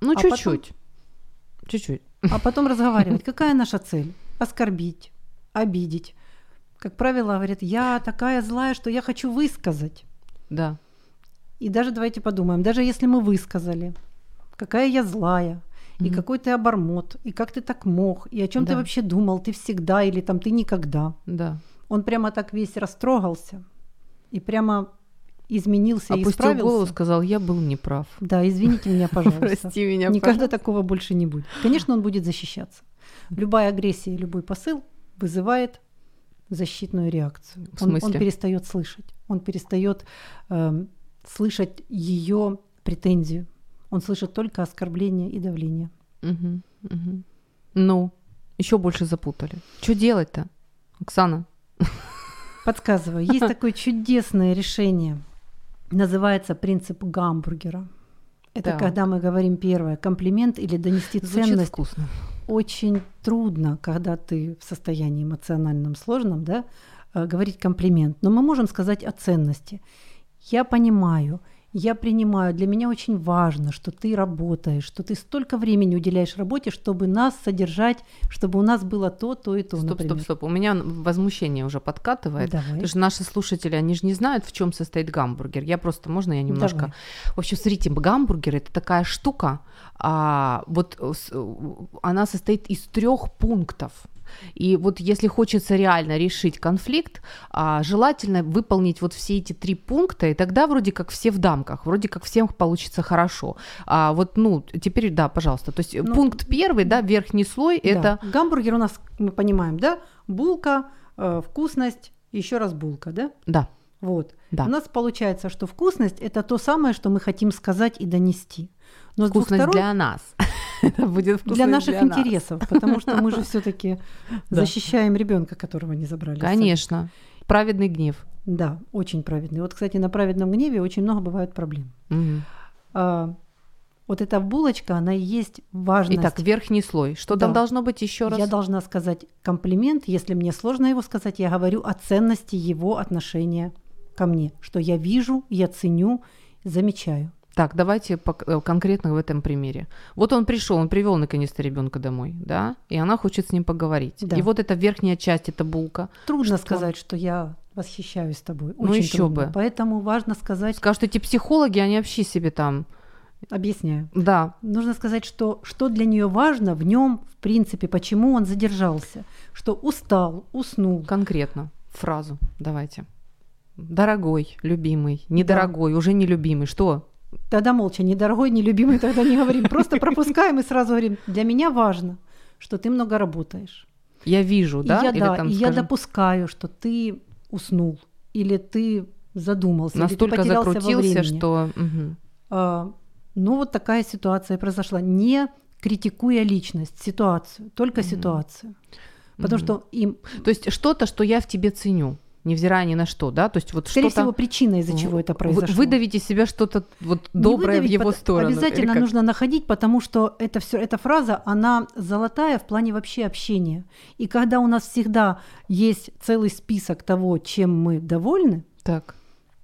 Ну, А чуть-чуть. Чуть-чуть. А потом разговаривать. Какая наша цель? Оскорбить, обидеть. Как правило, говорят, я такая злая, что я хочу высказать. Да. И даже давайте подумаем, даже если мы высказали, какая я злая, и Мгм. какой ты обормот, и как ты так мог, и о чем Да. ты вообще думал, ты всегда или там ты никогда. Да. Он прямо так весь растрогался и прямо изменился и исправился. голову, сказал, я был неправ. Да, извините меня, пожалуйста. Прости меня, Никогда пожалуйста. такого больше не будет. Конечно, он будет защищаться. Любая агрессия, любой посыл вызывает защитную реакцию. В Он, он смысле? перестает слышать. Он перестает эм, слышать ее претензию. Он слышит только оскорбление и давление. Мгм, мгм. Ну, еще больше запутали. Что делать-то, Оксана? Подсказываю, есть такое чудесное решение. Называется принцип гамбургера. Это Так. когда мы говорим первое комплимент или донести Звучит ценность вкусно. очень трудно, когда ты в состоянии эмоциональном сложном, да, э, говорить комплимент. Но мы можем сказать о ценности. Я понимаю, я принимаю, для меня очень важно, что ты работаешь, что ты столько времени уделяешь работе, чтобы нас содержать, чтобы у нас было то, то и то, Стоп, например. стоп, стоп. У меня возмущение уже подкатывает. Давай. Потому что наши слушатели, они же не знают, в чем состоит гамбургер. Я просто, можно я немножко... Давай. В общем, смотрите, гамбургер это такая штука, а, вот э, с- э, она состоит из трех пунктов. И вот если хочется реально решить конфликт, а, желательно выполнить вот все эти три пункта, и тогда вроде как все в дамках, вроде как всем получится хорошо. А вот, ну, теперь, да, пожалуйста. То есть э, Ну, пункт первый, да, верхний слой, Да. это... Гамбургер у нас, мы понимаем, да, булка, э, вкусность, еще раз булка, да? Да, Вот. да. У нас получается, что вкусность это то самое, что мы хотим сказать и донести. Но Вкусность сторон- для нас. Это будет вкусность для наших для нас. интересов, потому что мы же все-таки защищаем ребенка, которого не забрали. Конечно. Праведный гнев. Да, очень праведный. Вот, кстати, на праведном гневе очень много бывает проблем. А, вот эта булочка, она и есть важность. Итак, верхний слой. Что там Да. должно быть еще раз? Я должна сказать комплимент, если мне сложно его сказать, я говорю о ценности его отношения ко мне, что я вижу, я ценю, замечаю. Так, давайте по- э, конкретно в этом примере. Вот он пришел, он привел наконец-то ребенка домой, да, и она хочет с ним поговорить. Да. И вот эта верхняя часть, эта булка, Трудно Что? сказать, что я восхищаюсь тобой. Ну, Очень ещё трудно. бы. Поэтому важно сказать, скажут, эти психологи, они вообще себе там, объясняю. да, Нужно сказать, что что для нее важно в нем, в принципе, почему он задержался, что устал, уснул. конкретно фразу давайте. Дорогой, любимый, недорогой, уже не любимый, что? Тогда молча, недорогой, нелюбимый, тогда не говорим. Просто пропускаем и сразу говорим, для меня важно, что ты много работаешь. Я вижу, да? и я, Или да, там, и я скажем, допускаю, что ты уснул, или ты задумался, настолько или ты закрутился, что... А, ну, вот такая ситуация произошла. Не критикуя личность, ситуацию, только Мгм. ситуацию. Потому Мгм. что им, То есть что-то, что я в тебе ценю, невзирая ни на что, да? То есть вот скорее что-то... всего, причина, из-за чего это произошло. Выдавить из себя что-то вот доброе в его сторону. Обязательно нужно находить, потому что это все, эта фраза, она золотая в плане вообще общения. И когда у нас всегда есть целый список того, чем мы довольны, Так.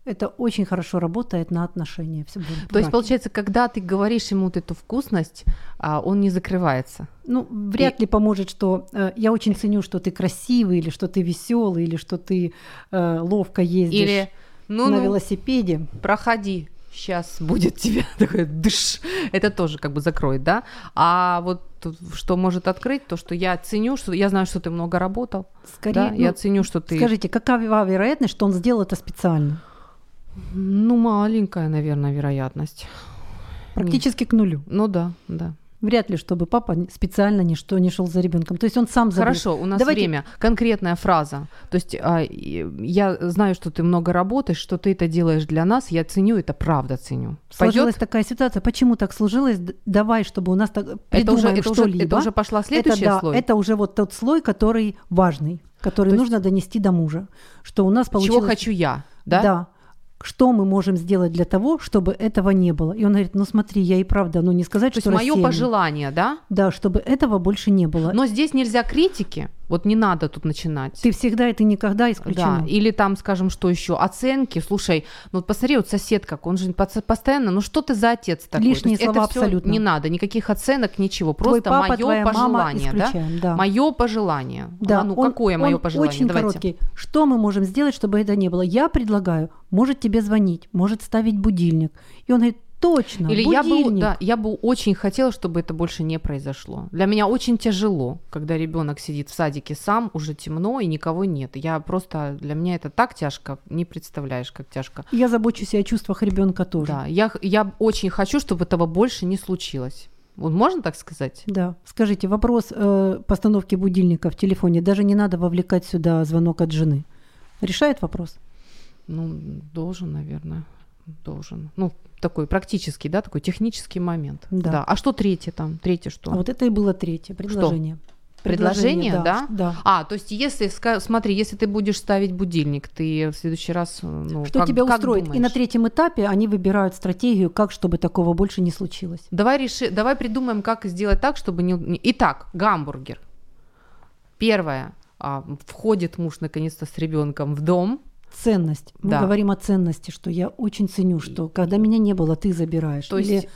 Это очень хорошо работает на отношения. Всё будет То есть, получается, когда ты говоришь ему вот эту вкусность, а он не закрывается. Ну, вряд ли поможет, что э, я очень ценю, что ты красивый, или что ты веселый, или что ты э, ловко ездишь Или, ну, на ну велосипеде. проходи, сейчас будет тебе такой дыш. Это тоже как бы закроет, да? А вот что может открыть, то, что я ценю, что я знаю, что ты много работал, Скорее, да? ну, я ценю, что ты... скажите, какова вероятность, что он сделал это специально? Ну, маленькая, наверное, вероятность. Практически к нулю. Ну да, да. Вряд ли, чтобы папа специально ничто не шел за ребенком. То есть он сам забыл. Хорошо, у нас Давайте- время. Конкретная фраза. То есть а, я знаю, что ты много работаешь, что ты это делаешь для нас. Я ценю это, правда ценю. Сложилась Пойдёт? такая ситуация. Почему так сложилось? Давай, чтобы у нас так Это уже, это, уже, что-либо. это уже пошла это, следующий да, слой. это уже вот тот слой, который важный, который То есть- нужно донести до мужа, что у нас получилось. Чего хочу я, да? Да. Что мы можем сделать для того, чтобы этого не было? И он говорит, ну смотри, я и правда, ну не сказать, То есть что мое рассеянный. пожелание, да? Да, чтобы этого больше не было. Но здесь нельзя критики. Вот не надо тут начинать. Ты всегда ты никогда исключено. Да, или там, скажем, что еще, оценки. Слушай, ну вот посмотри, вот сосед как, он же постоянно, ну что ты за отец такой? Лишние слова это абсолютно. не надо, никаких оценок, ничего. Твой Просто папа, мое твоя мама пожелание, да? да. Мое пожелание. Да, А ну он- какое мое пожелание? Очень Давайте. короткий. Что мы можем сделать, чтобы это не было? Я предлагаю, может тебе звонить, может ставить будильник. И он говорит, точно, Или я бы, будильник. да, я бы очень хотела, чтобы это больше не произошло. Для меня очень тяжело, когда ребенок сидит в садике сам, уже темно и никого нет. Я просто для меня это так тяжко, не представляешь, как тяжко. Я забочусь и о чувствах ребенка тоже. Да, я, я очень хочу, чтобы этого больше не случилось. Вот можно так сказать? Да. Скажите, вопрос э, постановки будильника в телефоне, даже не надо вовлекать сюда звонок от жены. Решает вопрос? Ну, должен, наверное, должен. Ну, такой практический, да, такой технический момент. Да. А что третье там? Третье что? А вот это и было третье предложение. Предложение, да? да? Да. А, то есть если, смотри, если ты будешь ставить будильник, ты в следующий раз, э, ну, Что как, тебя как устроит? И думаешь? на третьем этапе они выбирают стратегию, как, чтобы такого больше не случилось. Давай реши, давай придумаем, как сделать так, чтобы не... не- Итак, гамбургер. Первое. А, входит муж наконец-то с ребенком в дом. Ценность. Мы Да. говорим о ценности, что я очень ценю, что когда меня не было, ты забираешь. То Или есть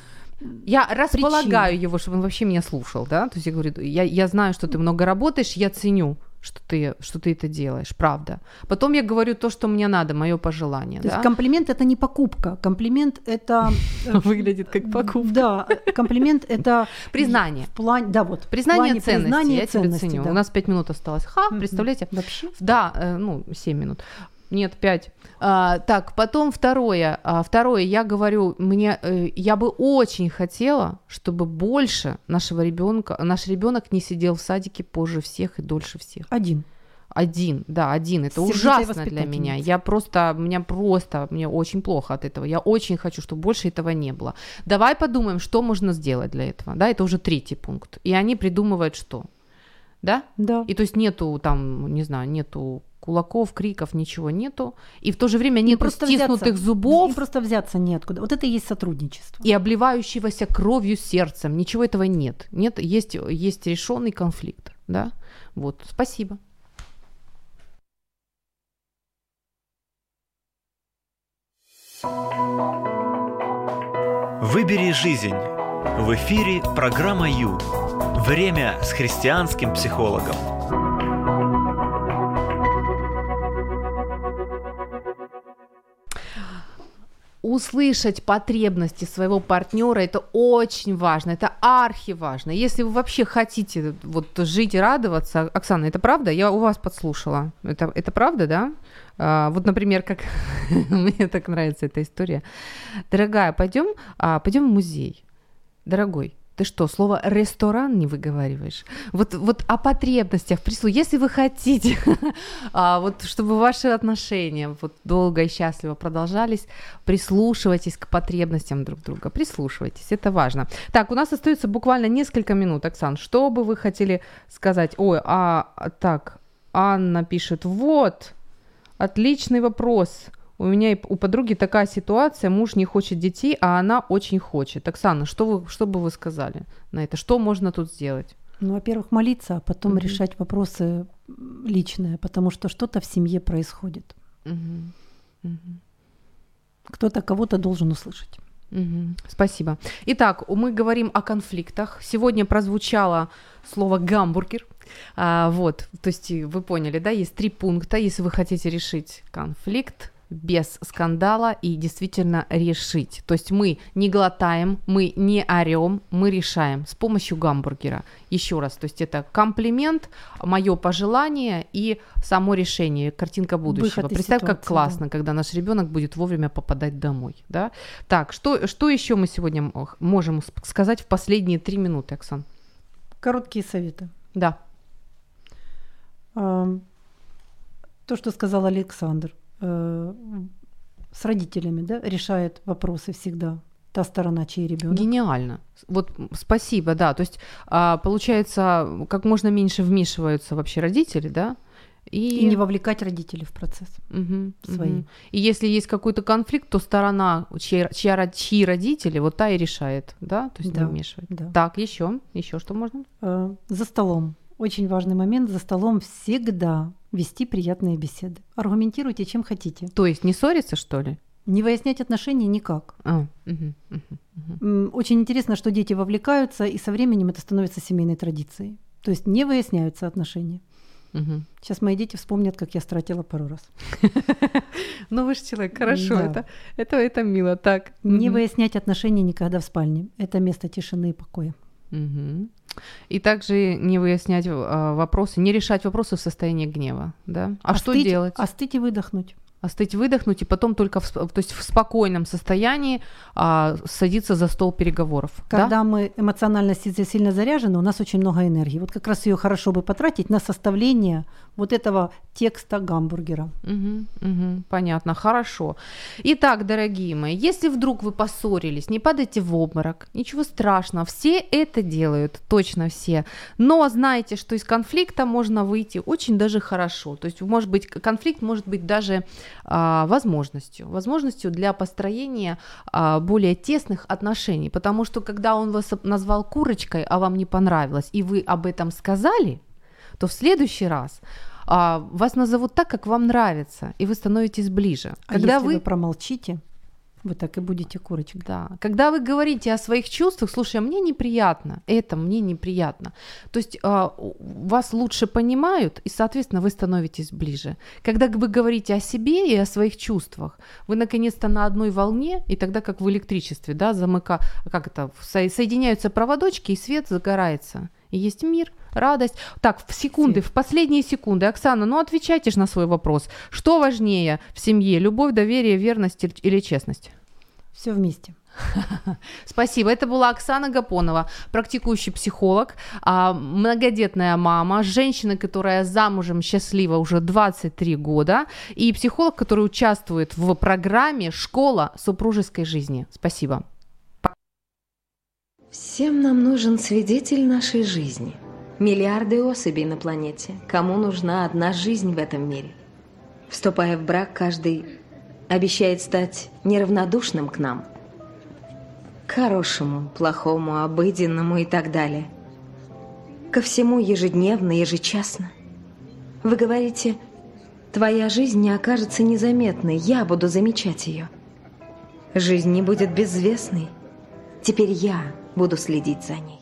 я располагаю его, чтобы он вообще меня слушал, да? То есть я говорю, я, я знаю, что ты много работаешь, я ценю, что ты, что ты это делаешь, правда. Потом я говорю то, что мне надо, мое пожелание, То да? есть комплимент это не покупка, комплимент это э, Выглядит как покупка. Да, комплимент это Признание. В плане, да, вот. Признание ценности, признания я тебя ценности, ценю. да. У нас пять минут осталось. Ха, Мгм. представляете? Вообще. Да, э, ну, 7 минут. Нет, 5. так, потом второе. А, второе, я говорю, мне, э, я бы очень хотела, чтобы больше нашего ребенка, наш ребенок не сидел в садике позже всех и дольше всех. Один. Один, да, один. Это Сердитой ужасно для меня. Я просто, меня просто, мне очень плохо от этого. Я очень хочу, чтобы больше этого не было. Давай подумаем, что можно сделать для этого. Да, это уже третий пункт. И они придумывают что. Да? Да. И то есть нету там, не знаю, нету кулаков, криков, ничего нету. И в то же время просто стиснутых взяться- зубов Им просто взяться неоткуда. Вот это и есть сотрудничество. и обливающегося кровью сердцем. Ничего этого нет. Нет, есть, есть решенный конфликт. Да? Вот, спасибо. Выбери жизнь. В эфире программа Ю. Время с христианским психологом. Услышать потребности своего партнера это очень важно, это архи важно. Если вы вообще хотите вот жить и радоваться, Оксана, это правда? Я у вас подслушала. Это, это правда, да? А, вот, например, как мне так нравится эта история. Дорогая, пойдем, а, пойдем в музей. Дорогой, ты что, слово ресторан не выговариваешь? Вот, вот о потребностях, прислу. Если вы хотите, а, вот, чтобы ваши отношения вот долго и счастливо продолжались, прислушивайтесь к потребностям друг друга. Прислушивайтесь, это важно. Так, у нас остается буквально несколько минут, Оксан. Что бы вы хотели сказать? Ой, а так, Анна пишет, вот, отличный вопрос у меня и у подруги такая ситуация, муж не хочет детей, а она очень хочет. Оксана, что, вы, что бы вы сказали на это? Что можно тут сделать? Ну, во-первых, молиться, а потом угу. решать вопросы личные, потому что что-то в семье происходит. Угу. Угу. Кто-то кого-то должен услышать. Угу. Спасибо. Итак, мы говорим о конфликтах. Сегодня прозвучало слово гамбургер. А, вот, то есть вы поняли, да, есть три пункта. Если вы хотите решить конфликт, без скандала и действительно решить. То есть мы не глотаем, мы не орем, мы решаем с помощью гамбургера. Еще раз, то есть это комплимент, мое пожелание и само решение, картинка будущего. Представь, как классно, да. когда наш ребенок будет вовремя попадать домой. Да? Так, что, что еще мы сегодня можем сказать в последние три минуты, Оксан? Короткие советы. Да. То, что сказал Александр э, с родителями, да, решает вопросы всегда та сторона, чей ребенок. Гениально. Вот спасибо, да. То есть а, получается, как можно меньше вмешиваются вообще родители, да? И, и не вовлекать родителей в процесс угу, свои. Угу. И если есть какой-то конфликт, то сторона, чьи, чья, чьи родители, вот та и решает, да, то есть да, не вмешивать. Да. Так, еще, еще что можно? Э, за столом. Очень важный момент. За столом всегда вести приятные беседы. Аргументируйте, чем хотите. То есть не ссориться, что ли? Не выяснять отношения никак. А, угу, угу, угу. Очень интересно, что дети вовлекаются, и со временем это становится семейной традицией. То есть не выясняются отношения. Угу. Сейчас мои дети вспомнят, как я стратила пару раз. Ну вы же человек, хорошо, это, это, это мило. Так. Не выяснять отношения никогда в спальне. Это место тишины и покоя. Угу. И также не выяснять э, вопросы, не решать вопросы в состоянии гнева, да? А остыть, что делать? Остыть и выдохнуть остыть, выдохнуть, и потом только в, то есть в спокойном состоянии а, садиться за стол переговоров. Когда да? мы эмоционально сильно заряжены, у нас очень много энергии. Вот как раз ее хорошо бы потратить на составление вот этого текста гамбургера. Угу, угу, понятно, хорошо. Итак, дорогие мои, если вдруг вы поссорились, не падайте в обморок, ничего страшного, все это делают, точно все. Но знайте, что из конфликта можно выйти очень даже хорошо. То есть, может быть, конфликт может быть даже а, возможностью, возможностью для построения а, более тесных отношений, потому что когда он вас назвал курочкой, а вам не понравилось, и вы об этом сказали, то в следующий раз а, вас назовут так, как вам нравится, и вы становитесь ближе. А когда если вы... вы промолчите, вы так и будете курочкой. Да. Когда вы говорите о своих чувствах, слушай, а мне неприятно, это мне неприятно. То есть э, вас лучше понимают, и, соответственно, вы становитесь ближе. Когда вы говорите о себе и о своих чувствах, вы наконец-то на одной волне, и тогда как в электричестве, да, замыка, как это, соединяются проводочки, и свет загорается. И есть мир, радость. Так, в секунды, в последние секунды. Оксана, ну отвечайте же на свой вопрос. Что важнее в семье, любовь, доверие, верность или честность? Все вместе. Спасибо. Это была Оксана Гапонова, практикующий психолог, а, многодетная мама, женщина, которая замужем счастлива уже 23 года, и психолог, который участвует в программе «Школа супружеской жизни». Спасибо. Всем нам нужен свидетель нашей жизни. Миллиарды особей на планете. Кому нужна одна жизнь в этом мире? Вступая в брак, каждый обещает стать неравнодушным к нам. К хорошему, плохому, обыденному и так далее. Ко всему ежедневно, ежечасно. Вы говорите, твоя жизнь не окажется незаметной, я буду замечать ее. Жизнь не будет безвестной, Теперь я буду следить за ней.